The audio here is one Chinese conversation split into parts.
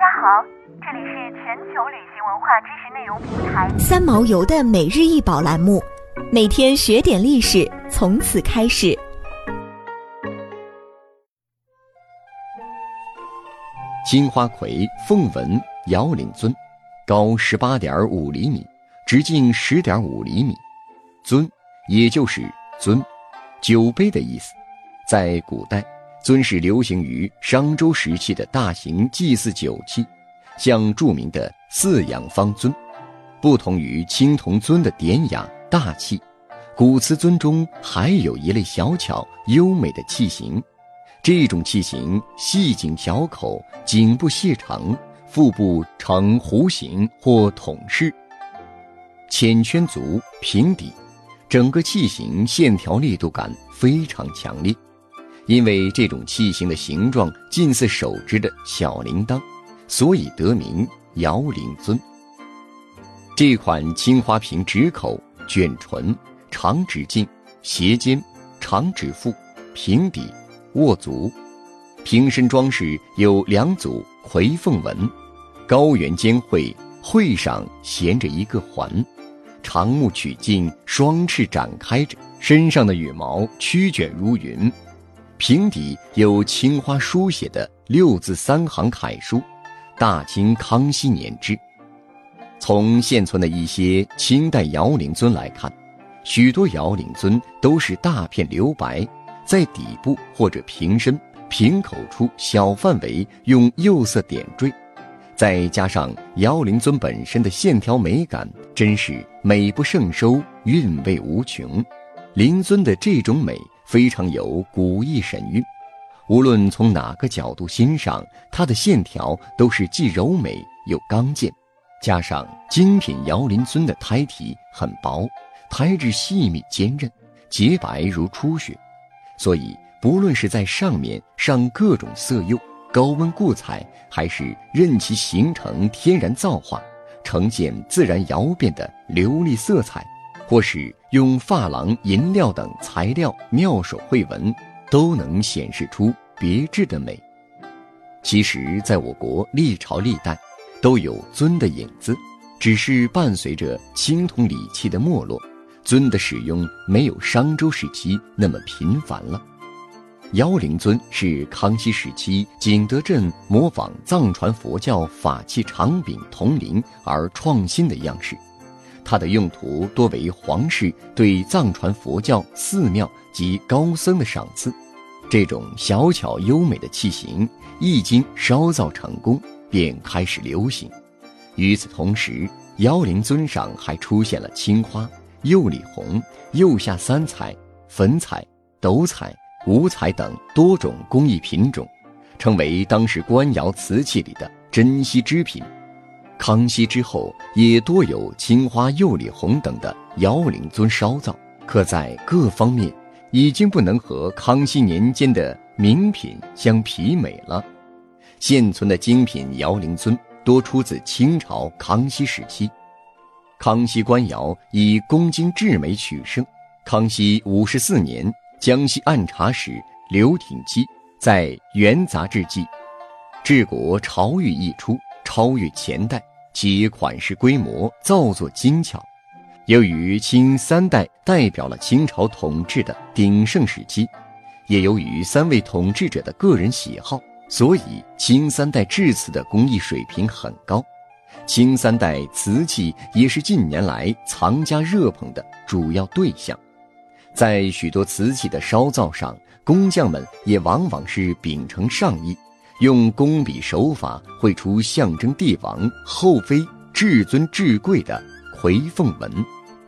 家好，这里是全球旅行文化知识内容平台三毛游的每日一宝栏目，每天学点历史，从此开始。金花魁凤纹摇领尊，高十八点五厘米，直径十点五厘米。尊，也就是尊，酒杯的意思。在古代。尊是流行于商周时期的大型祭祀酒器，像著名的四仰方尊，不同于青铜尊的典雅大气，古瓷尊中还有一类小巧优美的器型。这种器型细颈小口，颈部细长，腹部呈弧形或筒式，浅圈足，平底，整个器型线条力度感非常强烈。因为这种器型的形状近似手执的小铃铛，所以得名摇铃尊。这款青花瓶直口、卷唇、长直径、斜肩、长指腹、平底、握足，瓶身装饰有两组葵凤纹，高圆尖喙，喙上衔着一个环，长目曲径，双翅展开着，身上的羽毛曲卷如云。瓶底有青花书写的六字三行楷书，大清康熙年制。从现存的一些清代摇铃尊来看，许多摇铃尊都是大片留白，在底部或者瓶身、瓶口处小范围用釉色点缀，再加上摇铃尊本身的线条美感，真是美不胜收，韵味无穷。铃尊的这种美。非常有古意神韵，无论从哪个角度欣赏，它的线条都是既柔美又刚健。加上精品摇铃尊的胎体很薄，胎质细密坚韧，洁白如初雪，所以不论是在上面上各种色釉、高温固彩，还是任其形成天然造化，呈现自然窑变的流丽色彩。或是用珐琅、银料等材料妙手绘纹，都能显示出别致的美。其实，在我国历朝历代，都有尊的影子，只是伴随着青铜礼器的没落，尊的使用没有商周时期那么频繁了。摇铃尊是康熙时期景德镇模仿藏传佛教法器长柄铜铃而创新的样式。它的用途多为皇室对藏传佛教寺庙及高僧的赏赐。这种小巧优美的器型一经烧造成功，便开始流行。与此同时，妖灵尊上还出现了青花、釉里红、釉下三彩、粉彩、斗彩、五彩等多种工艺品种，成为当时官窑瓷器里的珍稀之品。康熙之后，也多有青花、釉里红等的窑铃尊烧造，可在各方面已经不能和康熙年间的名品相媲美了。现存的精品窑铃尊多出自清朝康熙时期。康熙官窑以工精制美取胜。康熙五十四年，江西按察使刘廷基在《元杂志》记，治国潮玉一出，超越前代。其款式规模、造作精巧，由于清三代代表了清朝统治的鼎盛时期，也由于三位统治者的个人喜好，所以清三代制瓷的工艺水平很高。清三代瓷器也是近年来藏家热捧的主要对象，在许多瓷器的烧造上，工匠们也往往是秉承上意。用工笔手法绘出象征帝王后妃至尊至贵的葵凤纹，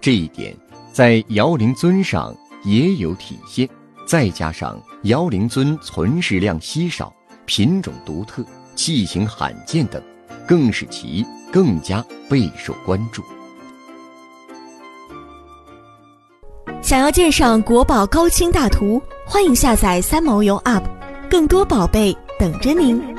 这一点在摇铃尊上也有体现。再加上摇铃尊存世量稀少、品种独特、器型罕见等，更使其更加备受关注。想要鉴赏国宝高清大图，欢迎下载三毛游 App，更多宝贝。等着您。